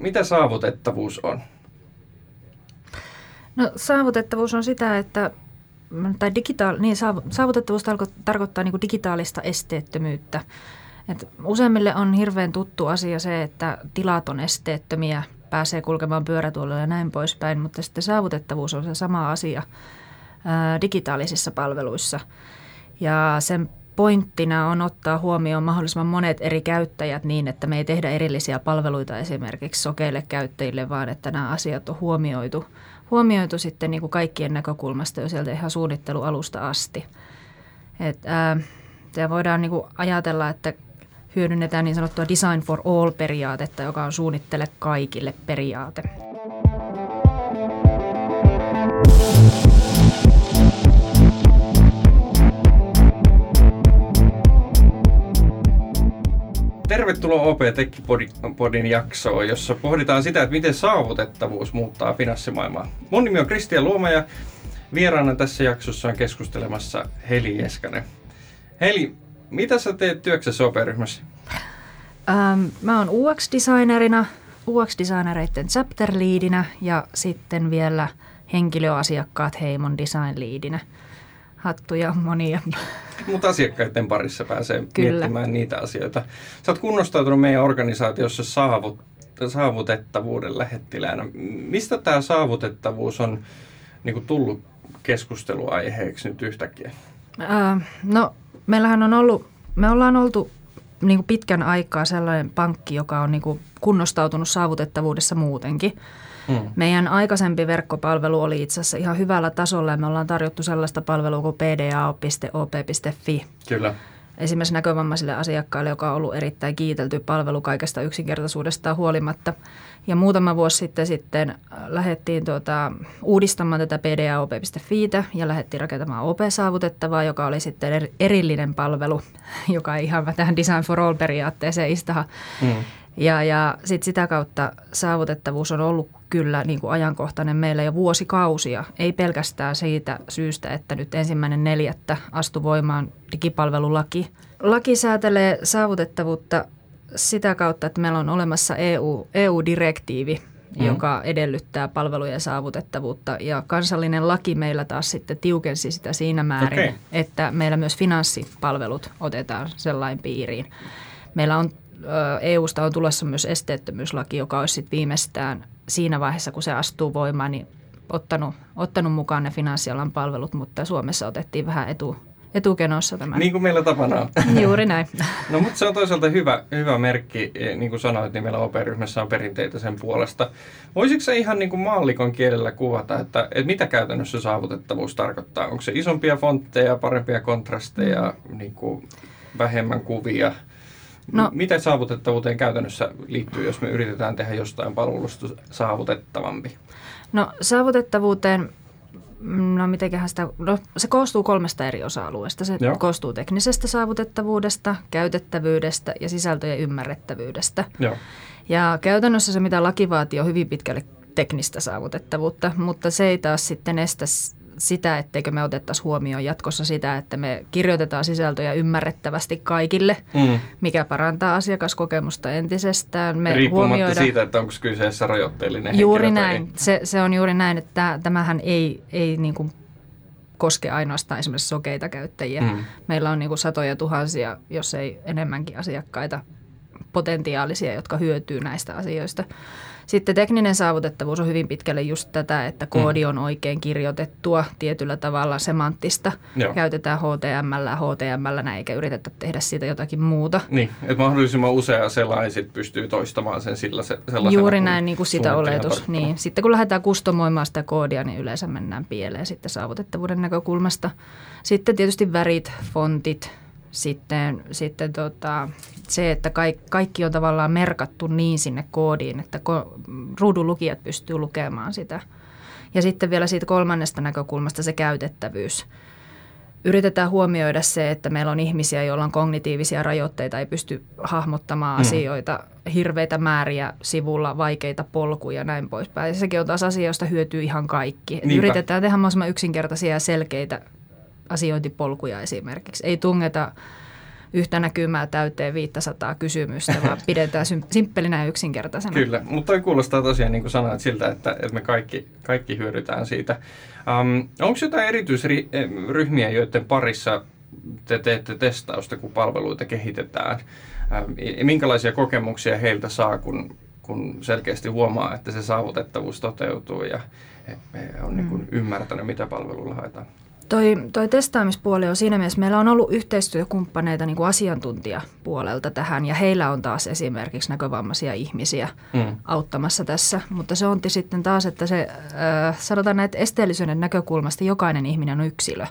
mitä saavutettavuus on? No saavutettavuus on sitä, että tai digitaal, niin saavutettavuus tarko- tarkoittaa niin kuin digitaalista esteettömyyttä. Et useimmille on hirveän tuttu asia se, että tilat on esteettömiä, pääsee kulkemaan pyörätuolilla ja näin poispäin, mutta sitten saavutettavuus on se sama asia ää, digitaalisissa palveluissa. Ja sen pointtina on ottaa huomioon mahdollisimman monet eri käyttäjät niin, että me ei tehdä erillisiä palveluita esimerkiksi sokeille käyttäjille, vaan että nämä asiat on huomioitu, huomioitu sitten niin kuin kaikkien näkökulmasta jo sieltä ihan suunnittelualusta asti. Et, ää, voidaan niin kuin ajatella, että hyödynnetään niin sanottua Design for All-periaatetta, joka on suunnittele kaikille periaate. Tervetuloa OP Tech-podin jaksoon, jossa pohditaan sitä, että miten saavutettavuus muuttaa finanssimaailmaa. Mun nimi on Kristian Luoma ja vieraana tässä jaksossa on keskustelemassa Heli Eskanen. Heli, mitä sä teet työksessä OP-ryhmässä? Ähm, mä oon UX-designerina, UX-designereiden chapter leadinä ja sitten vielä henkilöasiakkaat Heimon design leadinä. Hattuja monia. Mutta asiakkaiden parissa pääsee Kyllä. miettimään niitä asioita. Sä oot kunnostautunut meidän organisaatiossa saavut, saavutettavuuden lähettiläänä. Mistä tämä saavutettavuus on niin tullut keskusteluaiheeksi nyt yhtäkkiä? Äh, no meillähän on ollut, me ollaan oltu niin kuin pitkän aikaa sellainen pankki, joka on niin kuin kunnostautunut saavutettavuudessa muutenkin. Hmm. Meidän aikaisempi verkkopalvelu oli itse asiassa ihan hyvällä tasolla ja me ollaan tarjottu sellaista palvelua kuin pdao.op.fi. Kyllä esimerkiksi näkövammaisille asiakkaille, joka on ollut erittäin kiitelty palvelu kaikesta yksinkertaisuudestaan huolimatta. Ja muutama vuosi sitten sitten lähdettiin tuota, uudistamaan tätä pdaop.fiitä ja lähdettiin rakentamaan OP-saavutettavaa, joka oli sitten erillinen palvelu, joka ei ihan tähän Design for All-periaatteeseen istaha. Mm. Ja, ja sitten sitä kautta saavutettavuus on ollut kyllä niin kuin ajankohtainen meillä jo vuosikausia. Ei pelkästään siitä syystä, että nyt ensimmäinen neljättä astu voimaan digipalvelulaki. Laki säätelee saavutettavuutta sitä kautta, että meillä on olemassa EU, EU-direktiivi, mm. joka edellyttää palvelujen saavutettavuutta. Ja kansallinen laki meillä taas sitten tiukensi sitä siinä määrin, okay. että meillä myös finanssipalvelut otetaan sellainen piiriin. Meillä on EUsta on tulossa myös esteettömyyslaki, joka olisi sitten viimeistään siinä vaiheessa, kun se astuu voimaan, niin ottanut, ottanut mukaan ne finanssialan palvelut, mutta Suomessa otettiin vähän etu, etukenossa tämä. Niin kuin meillä tapana on. Juuri näin. No mutta se on toisaalta hyvä, hyvä merkki, e, niin kuin sanoit, niin meillä OP-ryhmässä on perinteitä sen puolesta. Voisitko se ihan niin kuin maallikon kielellä kuvata, että, että mitä käytännössä saavutettavuus tarkoittaa? Onko se isompia fontteja, parempia kontrasteja, niin kuin vähemmän kuvia – No, mitä saavutettavuuteen käytännössä liittyy, jos me yritetään tehdä jostain palvelusta saavutettavampi? No saavutettavuuteen, no mitenköhän sitä, no, se koostuu kolmesta eri osa-alueesta. Se Joo. koostuu teknisestä saavutettavuudesta, käytettävyydestä ja sisältöjen ymmärrettävyydestä. Joo. Ja käytännössä se, mitä laki vaatii, on hyvin pitkälle teknistä saavutettavuutta, mutta se ei taas sitten estä sitä, etteikö me otettaisiin huomioon jatkossa sitä, että me kirjoitetaan sisältöjä ymmärrettävästi kaikille, mm. mikä parantaa asiakaskokemusta entisestään. Me Riippumatta huomioida... siitä, että onko kyseessä rajoitteellinen Juuri näin. Se, se on juuri näin, että tämähän ei, ei niin kuin koske ainoastaan esimerkiksi sokeita käyttäjiä. Mm. Meillä on niin kuin satoja tuhansia, jos ei enemmänkin asiakkaita potentiaalisia, jotka hyötyy näistä asioista. Sitten tekninen saavutettavuus on hyvin pitkälle just tätä, että koodi on oikein kirjoitettua tietyllä tavalla semanttista. Joo. Käytetään HTML, HTML eikä yritetä tehdä siitä jotakin muuta. Niin, että mahdollisimman usea selain sit pystyy toistamaan sen sillä se, sellaisena. Juuri näin, niin kuin sitä oletus. Niin. Sitten kun lähdetään kustomoimaan sitä koodia, niin yleensä mennään pieleen sitten saavutettavuuden näkökulmasta. Sitten tietysti värit, fontit, sitten, sitten tota, se, että kaikki, kaikki on tavallaan merkattu niin sinne koodiin, että ko, ruudun lukijat pystyy lukemaan sitä. Ja sitten vielä siitä kolmannesta näkökulmasta se käytettävyys. Yritetään huomioida se, että meillä on ihmisiä, joilla on kognitiivisia rajoitteita, ei pysty hahmottamaan mm. asioita, hirveitä määriä sivulla, vaikeita polkuja ja näin poispäin. Ja sekin on taas asia, josta hyötyy ihan kaikki. Yritetään tehdä mahdollisimman yksinkertaisia ja selkeitä asiointipolkuja esimerkiksi. Ei tungeta yhtä näkymää täyteen 500 kysymystä, vaan pidetään simppelinä ja yksinkertaisena. Kyllä, mutta toi kuulostaa tosiaan niin kuin sanoit siltä, että, että me kaikki, kaikki hyödytään siitä. Um, Onko jotain erityisryhmiä, joiden parissa te teette testausta, kun palveluita kehitetään? Um, minkälaisia kokemuksia heiltä saa, kun, kun selkeästi huomaa, että se saavutettavuus toteutuu ja on niin kuin mm. ymmärtänyt, mitä palveluilla haetaan? Toi, toi testaamispuoli on siinä mielessä, meillä on ollut yhteistyökumppaneita niin kuin asiantuntijapuolelta tähän ja heillä on taas esimerkiksi näkövammaisia ihmisiä mm. auttamassa tässä. Mutta se on sitten taas, että se äh, sanotaan näitä esteellisyyden näkökulmasta jokainen ihminen on yksilö.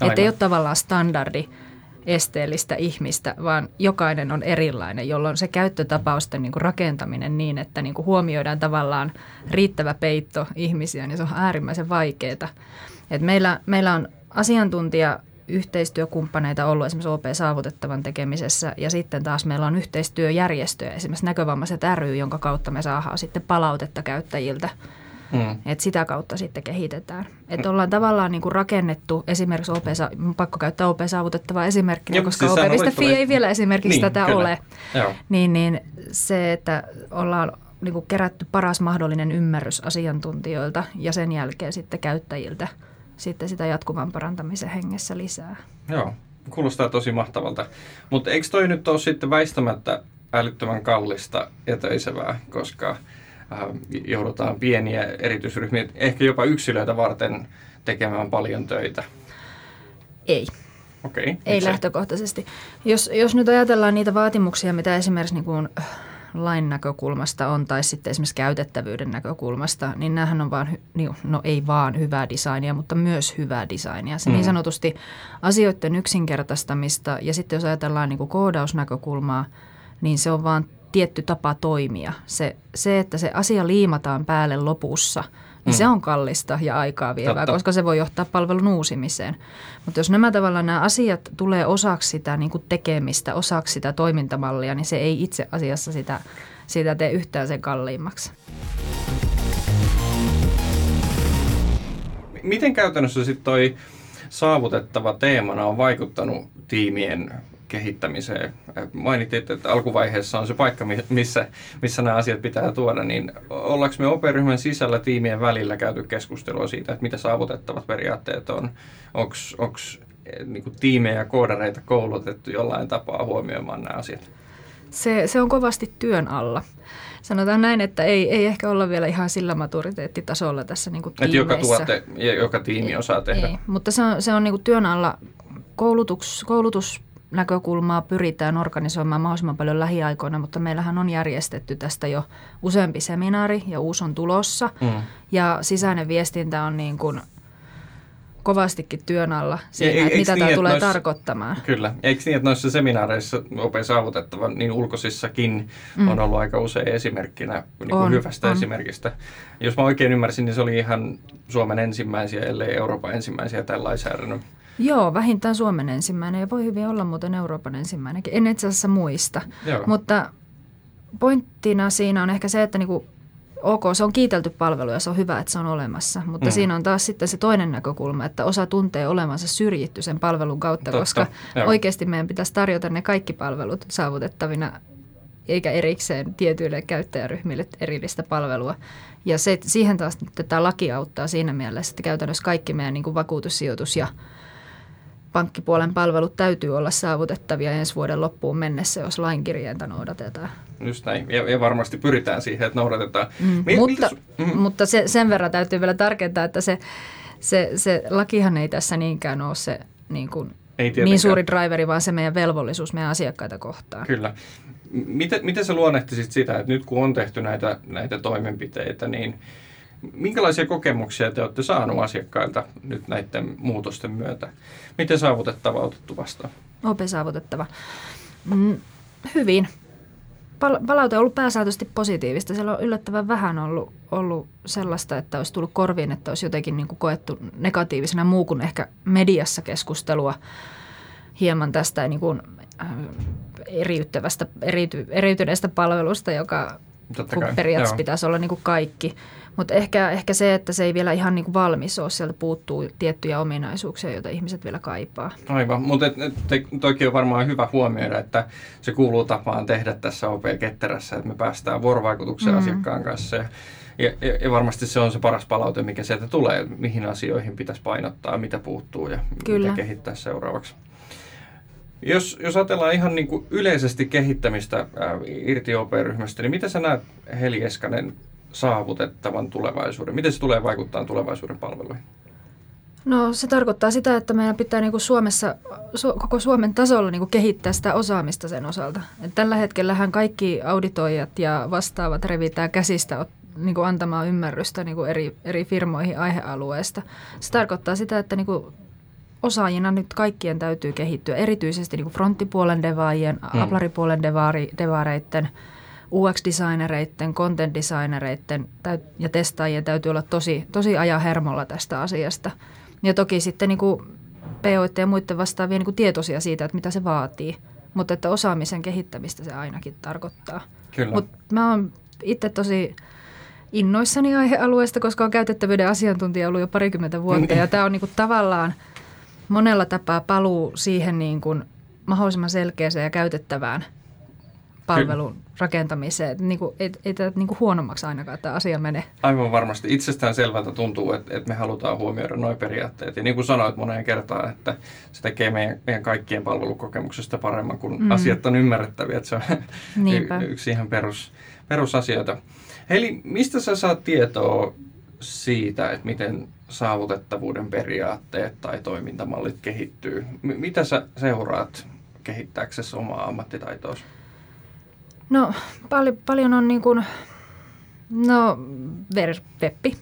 Että ei ole tavallaan standardi esteellistä ihmistä, vaan jokainen on erilainen, jolloin se käyttötapausten niin kuin rakentaminen niin, että niin kuin huomioidaan tavallaan riittävä peitto ihmisiä, niin se on äärimmäisen vaikeaa. Et meillä, meillä on asiantuntija yhteistyökumppaneita ollut esimerkiksi OP-saavutettavan tekemisessä ja sitten taas meillä on yhteistyöjärjestöjä, esimerkiksi näkövammaiset ry, jonka kautta me saadaan sitten palautetta käyttäjiltä. Mm. Et sitä kautta sitten kehitetään. Et mm. ollaan tavallaan niinku rakennettu esimerkiksi OP, pakko käyttää OP-saavutettavaa esimerkkinä, koska siis OP.fi ei vielä esimerkiksi niin, tätä kyllä. ole. Niin, niin se, että ollaan niinku kerätty paras mahdollinen ymmärrys asiantuntijoilta ja sen jälkeen sitten käyttäjiltä – sitten sitä jatkuvan parantamisen hengessä lisää. Joo, kuulostaa tosi mahtavalta. Mutta eikö toi nyt ole sitten väistämättä älyttömän kallista ja töisevää, koska äh, joudutaan pieniä erityisryhmiä, ehkä jopa yksilöitä varten tekemään paljon töitä? Ei. Okay, Ei lähtökohtaisesti. Jos, jos nyt ajatellaan niitä vaatimuksia, mitä esimerkiksi niin kuin lain näkökulmasta on tai sitten esimerkiksi käytettävyyden näkökulmasta, niin näähän on vaan, niin, no ei vaan hyvää designia, mutta myös hyvää designia. Se mm. niin sanotusti asioiden yksinkertaistamista ja sitten jos ajatellaan niin kuin koodausnäkökulmaa, niin se on vaan tietty tapa toimia. Se, se, että se asia liimataan päälle lopussa – niin mm. se on kallista ja aikaa vievää, Totta. koska se voi johtaa palvelun uusimiseen. Mutta jos nämä tavallaan nämä asiat tulee osaksi sitä niin kuin tekemistä, osaksi sitä toimintamallia, niin se ei itse asiassa sitä, sitä tee yhtään sen kalliimmaksi. Miten käytännössä sitten toi saavutettava teemana on vaikuttanut tiimien kehittämiseen. Mainitit, että alkuvaiheessa on se paikka, missä, missä nämä asiat pitää tuoda, niin ollaanko me operyhmän sisällä tiimien välillä käyty keskustelua siitä, että mitä saavutettavat periaatteet on? Onko niin tiimejä ja koodareita koulutettu jollain tapaa huomioimaan nämä asiat? Se, se on kovasti työn alla. Sanotaan näin, että ei, ei ehkä olla vielä ihan sillä maturiteettitasolla tässä niin Että joka tuote joka tiimi osaa tehdä. Ei, mutta se on, se on niin työn alla koulutus, koulutus näkökulmaa pyritään organisoimaan mahdollisimman paljon lähiaikoina, mutta meillähän on järjestetty tästä jo useampi seminaari ja uusi on tulossa. Mm. Ja sisäinen viestintä on niin kuin kovastikin työn alla siinä, e, mitä niin, tämä tulee noissa, tarkoittamaan. Kyllä. Eikö niin, että noissa seminaareissa OP saavutettava, niin ulkoisissakin mm. on ollut aika usein esimerkkinä niin kuin on, hyvästä on. esimerkistä. Jos mä oikein ymmärsin, niin se oli ihan Suomen ensimmäisiä, ellei Euroopan ensimmäisiä tämän lainsäädännön Joo, vähintään Suomen ensimmäinen ja voi hyvin olla muuten Euroopan ensimmäinenkin. En itse asiassa muista. Joo. Mutta pointtina siinä on ehkä se, että niinku, ok, se on kiitelty palvelu ja se on hyvä, että se on olemassa. Mutta mm. siinä on taas sitten se toinen näkökulma, että osa tuntee olevansa syrjitty sen palvelun kautta, Totta, koska joo. oikeasti meidän pitäisi tarjota ne kaikki palvelut saavutettavina eikä erikseen tietyille käyttäjäryhmille erillistä palvelua. Ja se, siihen taas tämä laki auttaa siinä mielessä, että käytännössä kaikki meidän niin kuin vakuutussijoitus ja pankkipuolen palvelut täytyy olla saavutettavia ensi vuoden loppuun mennessä, jos lainkirjainta noudatetaan. Just näin, ja, ja varmasti pyritään siihen, että noudatetaan. Mm. Mi- mutta mm. mutta se, sen verran täytyy vielä tarkentaa, että se, se, se lakihan ei tässä niinkään ole se niin, kuin, ei niin suuri driveri, vaan se meidän velvollisuus meidän asiakkaita kohtaan. Kyllä. Miten, miten sä luonnehtisit sitä, että nyt kun on tehty näitä, näitä toimenpiteitä, niin – Minkälaisia kokemuksia te olette saaneet asiakkailta nyt näiden muutosten myötä? Miten saavutettava otettu vastaan? OP saavutettava. Mm, hyvin. Pal- palaute on ollut pääsääntöisesti positiivista. Siellä on yllättävän vähän ollut, ollut sellaista, että olisi tullut korviin, että olisi jotenkin niin kuin koettu negatiivisena muu kuin ehkä mediassa keskustelua hieman tästä niin kuin, äh, eriyttävästä, eriyty, eriytyneestä palvelusta, joka Totta kai, periaatteessa joo. pitäisi olla niin kuin kaikki. Mutta ehkä, ehkä se, että se ei vielä ihan niin kuin valmis ole, sieltä puuttuu tiettyjä ominaisuuksia, joita ihmiset vielä kaipaa. Aivan, mutta toki on varmaan hyvä huomioida, että se kuuluu tapaan tehdä tässä OP-ketterässä, että me päästään vuorovaikutukseen mm. asiakkaan kanssa. Ja, ja, ja, ja varmasti se on se paras palaute, mikä sieltä tulee, mihin asioihin pitäisi painottaa, mitä puuttuu ja Kyllä. mitä kehittää seuraavaksi. Jos, jos ajatellaan ihan niin kuin yleisesti kehittämistä ää, irti OP-ryhmästä, niin mitä sä näet Heli Eskanen saavutettavan tulevaisuuden? Miten se tulee vaikuttaa tulevaisuuden palveluihin? No se tarkoittaa sitä, että meidän pitää niin kuin Suomessa, su, koko Suomen tasolla niin kuin kehittää sitä osaamista sen osalta. Et tällä hetkellähän kaikki auditoijat ja vastaavat revitään käsistä niin kuin antamaan ymmärrystä niin kuin eri, eri firmoihin aihealueesta. Se tarkoittaa sitä, että niin kuin osaajina nyt kaikkien täytyy kehittyä, erityisesti niin kuin fronttipuolen devaajien, Mm. aplaripuolen devaari, devareitten, UX-designereitten, content-designereitten täyt- ja testaajien täytyy olla tosi, tosi ajan hermolla tästä asiasta. Ja toki sitten niin kuin POIT ja muiden vastaavia niin kuin tietoisia siitä, että mitä se vaatii. Mutta että osaamisen kehittämistä se ainakin tarkoittaa. Kyllä. Mutta mä oon itse tosi innoissani aihealueesta, koska on käytettävyyden asiantuntija ollut jo parikymmentä vuotta. Ja tämä on niinku tavallaan monella tapaa paluu siihen niinku mahdollisimman selkeäseen ja käytettävään palvelun rakentamiseen. Et Niinku, ei, ei tämä niinku huonommaksi ainakaan tämä asia mene. Aivan varmasti. Itsestään selvältä tuntuu, että, että me halutaan huomioida nuo periaatteet. Ja niin kuin sanoit moneen kertaan, että se tekee meidän, meidän kaikkien palvelukokemuksesta paremman, kun mm. asiat on ymmärrettäviä. Että se on Niinpä. y- yksi ihan perus, perusasioita. Eli mistä sä saat tietoa siitä, että miten saavutettavuuden periaatteet tai toimintamallit kehittyy? M- mitä sä seuraat kehittääksesi omaa ammattitaitoa? No pal- paljon on niin kuin, no ver- webbi.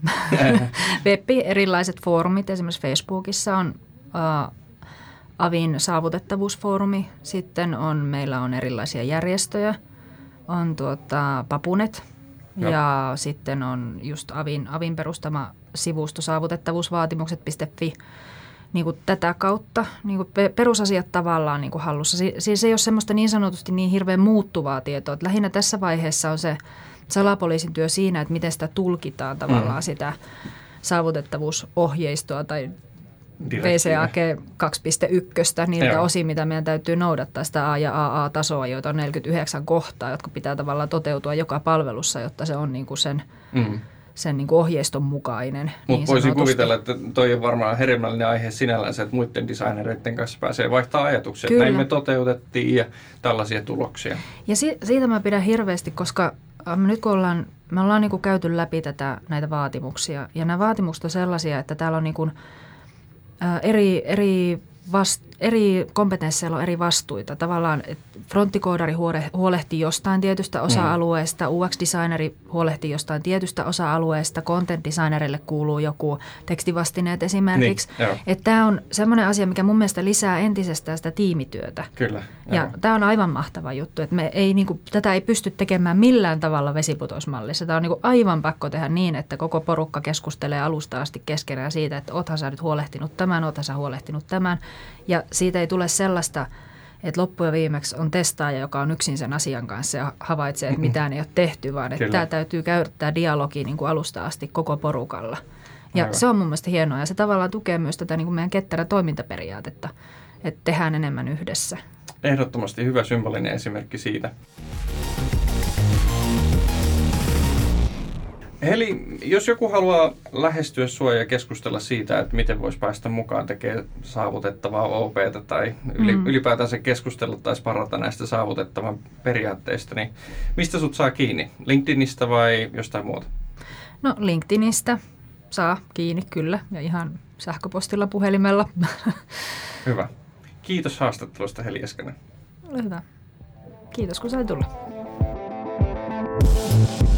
webbi, erilaiset foorumit, esimerkiksi Facebookissa on uh, Avin saavutettavuusfoorumi, sitten on, meillä on erilaisia järjestöjä, on tuota, Papunet Joo. ja sitten on just Avin, Avin perustama sivusto saavutettavuusvaatimukset.fi. Niin kuin tätä kautta niin kuin pe- perusasiat tavallaan niin kuin hallussa. Si- Siis ei ole semmoista niin sanotusti niin hirveän muuttuvaa tietoa. Että lähinnä tässä vaiheessa on se salapoliisin työ siinä, että miten sitä tulkitaan tavallaan Mm. sitä saavutettavuusohjeistoa tai. VCAG 2.1 niiltä Joo. osin, mitä meidän täytyy noudattaa sitä A- ja AA-tasoa, joita on 49 kohtaa, jotka pitää tavallaan toteutua joka palvelussa, jotta se on niin kuin sen, Mm. Sen niin kuin ohjeiston mukainen. Mutta niin voisin sanotusti. kuvitella, että toi on varmaan hedelmällinen aihe sinällänsä, että muiden designereiden kanssa pääsee vaihtaa ajatuksia. Kyllä. näin me toteutettiin ja tällaisia tuloksia. Ja si- siitä mä pidän hirveästi, koska nyt kun ollaan, me ollaan niin kuin käyty läpi tätä, näitä vaatimuksia, ja nämä vaatimukset on sellaisia, että täällä on niin kuin, ä, eri, eri, vast, eri kompetensseilla on eri vastuita. Tavallaan fronttikoodari huolehtii jostain tietystä osa-alueesta, UX-designeri huolehtii jostain tietystä osa-alueesta, content-designerille kuuluu joku tekstivastineet esimerkiksi. Niin, tämä on semmoinen asia, mikä mun mielestä lisää entisestään sitä tiimityötä. Kyllä. Ja tämä on aivan mahtava juttu, että me ei, niinku, tätä ei pysty tekemään millään tavalla vesiputousmallissa. Tämä on niinku aivan pakko tehdä niin, että koko porukka keskustelee alusta asti keskenään siitä, että oothan sä nyt huolehtinut tämän, oothan sä huolehtinut tämän. Ja siitä ei tule sellaista, että loppujen viimeksi on testaaja, joka on yksin sen asian kanssa ja havaitsee, että mitään ei ole tehty, vaan että Kyllä. tämä täytyy käydä tämä dialogi niin kuin alusta asti koko porukalla. Ja Aivan. se on mun mielestä hienoa ja se tavallaan tukee myös tätä niin kuin meidän ketterä toimintaperiaatetta, että tehdään enemmän yhdessä. Ehdottomasti hyvä symbolinen esimerkki siitä. Eli jos joku haluaa lähestyä sua ja keskustella siitä, että miten voisi päästä mukaan tekemään saavutettavaa OPtä tai yli, Mm. ylipäätänsä keskustella tai sparata näistä saavutettavan periaatteista, niin mistä sut saa kiinni? LinkedInistä vai jostain muuta? No LinkedInistä saa kiinni kyllä ja ihan sähköpostilla puhelimella. Hyvä. Kiitos haastattelusta Heli Eskanen. Ole hyvä. Kiitos kun sai tulla. Thank